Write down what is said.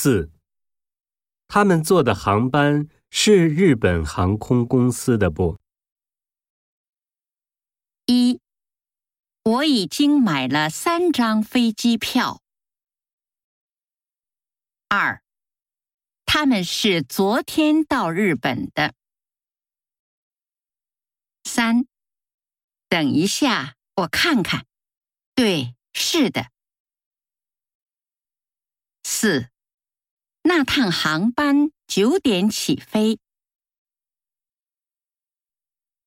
四，他们坐的航班是日本航空公司的不？一，我已经买了三张飞机票。二，他们是昨天到日本的。三，等一下，我看看。对，是的。四，那趟航班九点起飞。